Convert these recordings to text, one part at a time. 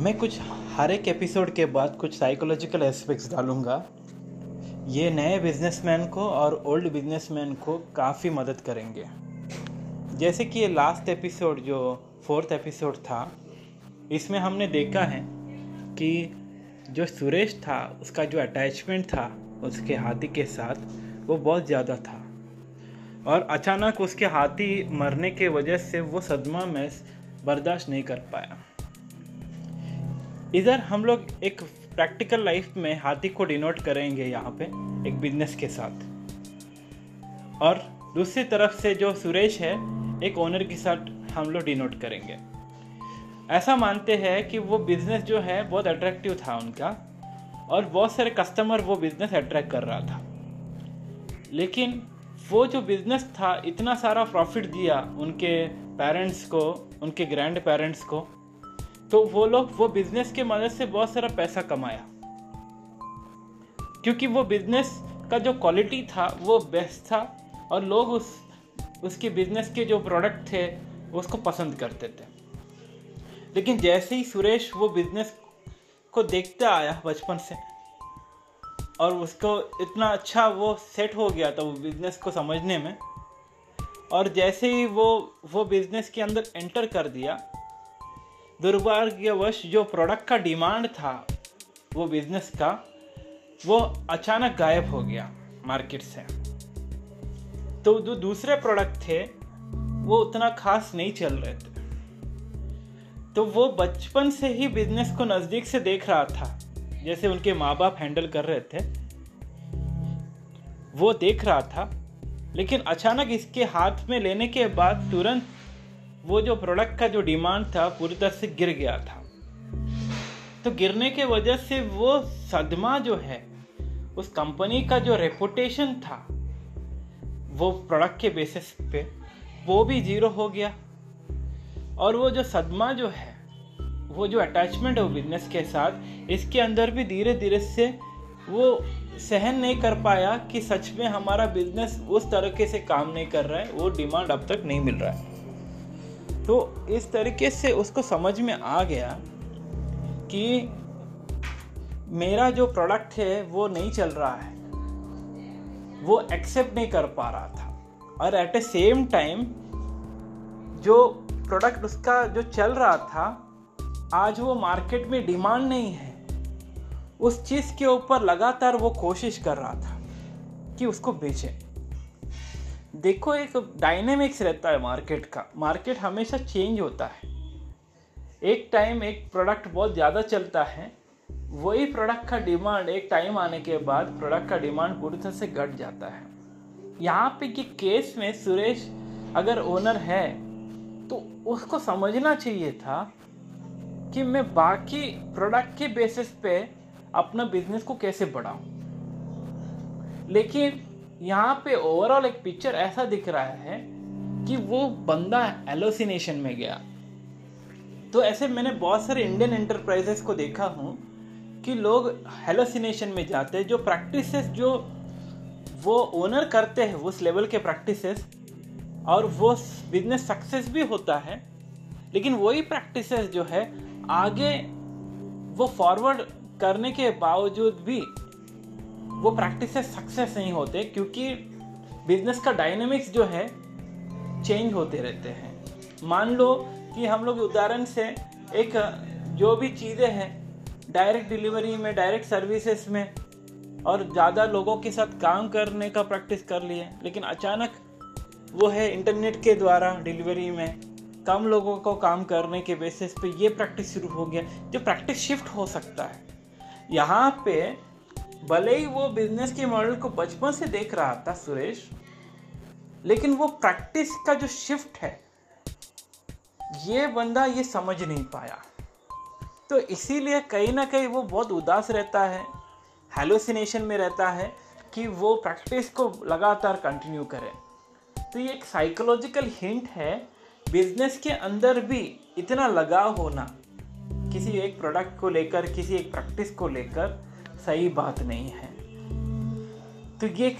मैं कुछ हर एक एपिसोड के बाद कुछ साइकोलॉजिकल एस्पेक्ट्स डालूँगा। ये नए बिजनेसमैन को और ओल्ड बिजनेसमैन को काफ़ी मदद करेंगे। जैसे कि ये लास्ट एपिसोड जो फोर्थ एपिसोड था, इसमें हमने देखा है कि जो सुरेश था, उसका जो अटैचमेंट था उसके हाथी के साथ, वो बहुत ज़्यादा था। और अचानक उसके हाथी मरने के वजह से वो सदमा में बर्दाश्त नहीं कर पाया। इधर हम लोग एक प्रैक्टिकल लाइफ में हाथी को डिनोट करेंगे यहाँ पे, एक बिज़नेस के साथ। और दूसरी तरफ़ से जो सुरेश है, एक ओनर के साथ हम लोग डिनोट करेंगे। ऐसा मानते हैं कि वो बिज़नेस जो है, बहुत अट्रैक्टिव था उनका, और बहुत सारे कस्टमर वो बिज़नेस अट्रैक्ट कर रहा था। लेकिन वो जो बिज़नेस था, इतना सारा प्रॉफिट दिया उनके पेरेंट्स को, उनके ग्रैंड पेरेंट्स को तो वो लोग, वो बिज़नेस के मदद से बहुत सारा पैसा कमाया। क्योंकि वो बिज़नेस का जो क्वालिटी था, वो बेस्ट था और लोग उस, उसके बिज़नेस के जो प्रोडक्ट थे, उसको पसंद करते थे। लेकिन जैसे ही सुरेश वो बिज़नेस को देखता आया बचपन से और उसको इतना अच्छा वो सेट हो गया था वो बिज़नेस को समझने में और जैसे ही वो वो बिज़नेस के अंदर एंटर कर दिया दुर्भाग्यवश जो प्रोडक्ट का डिमांड था, वो बिज़नेस का, वो अचानक गायब हो गया मार्केट से। तो जो दूसरे प्रोडक्ट थे, वो उतना खास नहीं चल रहे थे। तो वो बचपन से ही बिज़नेस को नज़दीक से देख रहा था, जैसे उनके माँ बाप हैंडल कर रहे थे। वो देख रहा था, लेकिन अचानक इसके हाथ में लेने के बाद तुरंत वो जो प्रोडक्ट का जो डिमांड था, पूरी तरह से गिर गया था। तो गिरने के वजह से वो सदमा जो है, उस कंपनी का जो रेपुटेशन था, वो प्रोडक्ट के बेसिस पे, वो भी ज़ीरो हो गया। और वो जो सदमा जो है, वो जो अटैचमेंट है वो बिज़नेस के साथ, इसके अंदर भी धीरे धीरे से वो सहन नहीं कर पाया कि सच में हमारा बिज़नेस उस तरीके से काम नहीं कर रहा है, वो डिमांड अब तक नहीं मिल रहा है। तो इस तरीके से उसको समझ में आ गया कि मेरा जो प्रोडक्ट है, वो नहीं चल रहा है। वो एक्सेप्ट नहीं कर पा रहा था। और एट ए सेम टाइम जो प्रोडक्ट उसका जो चल रहा था, आज वो मार्केट में डिमांड नहीं है। उस चीज़ के ऊपर लगातार वो कोशिश कर रहा था कि उसको बेचे। देखो, एक डायनेमिक्स रहता है मार्केट का। मार्केट हमेशा चेंज होता है। एक टाइम एक प्रोडक्ट बहुत ज़्यादा चलता है, वही प्रोडक्ट का डिमांड एक टाइम आने के बाद प्रोडक्ट का डिमांड पूरी तरह से घट जाता है। यहाँ पे कि केस में सुरेश अगर ओनर है तो उसको समझना चाहिए था कि मैं बाकी प्रोडक्ट के बेसिस पे अपना बिज़नेस को कैसे बढ़ाऊँ। लेकिन यहाँ पे ओवरऑल एक पिक्चर ऐसा दिख रहा है कि वो बंदा एलोसिनेशन में गया। तो ऐसे मैंने बहुत सारे इंडियन एंटरप्राइजेस को देखा हूँ कि लोग हेलोसिनेशन में जाते हैं, जो प्रैक्टिस जो वो ओनर करते हैं, उस लेवल के प्रैक्टिस और वो बिज़नेस सक्सेस भी होता है, लेकिन वही प्रैक्टिस जो है, आगे वो फॉरवर्ड करने के बावजूद भी वो प्रैक्टिस से सक्सेस नहीं होते क्योंकि बिज़नेस का डायनेमिक्स जो है चेंज होते रहते हैं। मान लो कि हम लोग उदाहरण से एक, जो भी चीज़ें हैं डायरेक्ट डिलीवरी में डायरेक्ट सर्विसेज़ में, और ज़्यादा लोगों के साथ काम करने का प्रैक्टिस कर लिए, लेकिन अचानक वो है इंटरनेट के द्वारा डिलीवरी में, कम लोगों को काम करने के बेसिस पे ये प्रैक्टिस शुरू हो गया। जो प्रैक्टिस शिफ्ट हो सकता है। यहाँ पे भले ही वो बिज़नेस के मॉडल को बचपन से देख रहा था सुरेश, लेकिन वो प्रैक्टिस का जो शिफ्ट है, ये बंदा ये समझ नहीं पाया। तो इसीलिए कहीं ना कहीं वो बहुत उदास रहता है हेलोसिनेशन में रहता है कि वो प्रैक्टिस को लगातार कंटिन्यू करें। तो ये एक साइकोलॉजिकल हिंट है बिज़नेस के अंदर भी इतना लगाव होना, किसी एक प्रोडक्ट को लेकर, किसी एक प्रैक्टिस को लेकर सही बात नहीं है। तो ये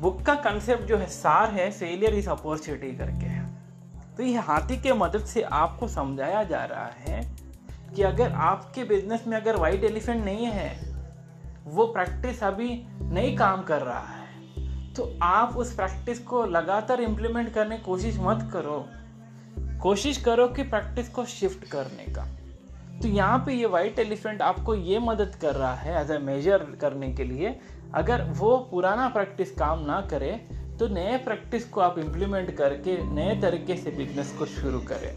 बुक का कंसेप्ट जो है, सार है फेलियर इज़ अपॉर्चुनिटी करके है। तो ये हाथी के मदद से आपको समझाया जा रहा है कि अगर आपके बिज़नेस में अगर वाइट एलिफेंट नहीं है, वो प्रैक्टिस अभी नहीं काम कर रहा है। तो आप उस प्रैक्टिस को लगातार इम्प्लीमेंट करने की कोशिश मत करो। कोशिश करो कि प्रैक्टिस को शिफ्ट करने का। तो यहाँ पे ये वाइट एलिफेंट आपको ये मदद कर रहा है एज ए मेजर करने के लिए, अगर वो पुराना प्रैक्टिस काम ना करे तो नए प्रैक्टिस को आप इम्प्लीमेंट करके, नए तरीके से बिज़नेस को शुरू करें।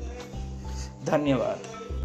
धन्यवाद।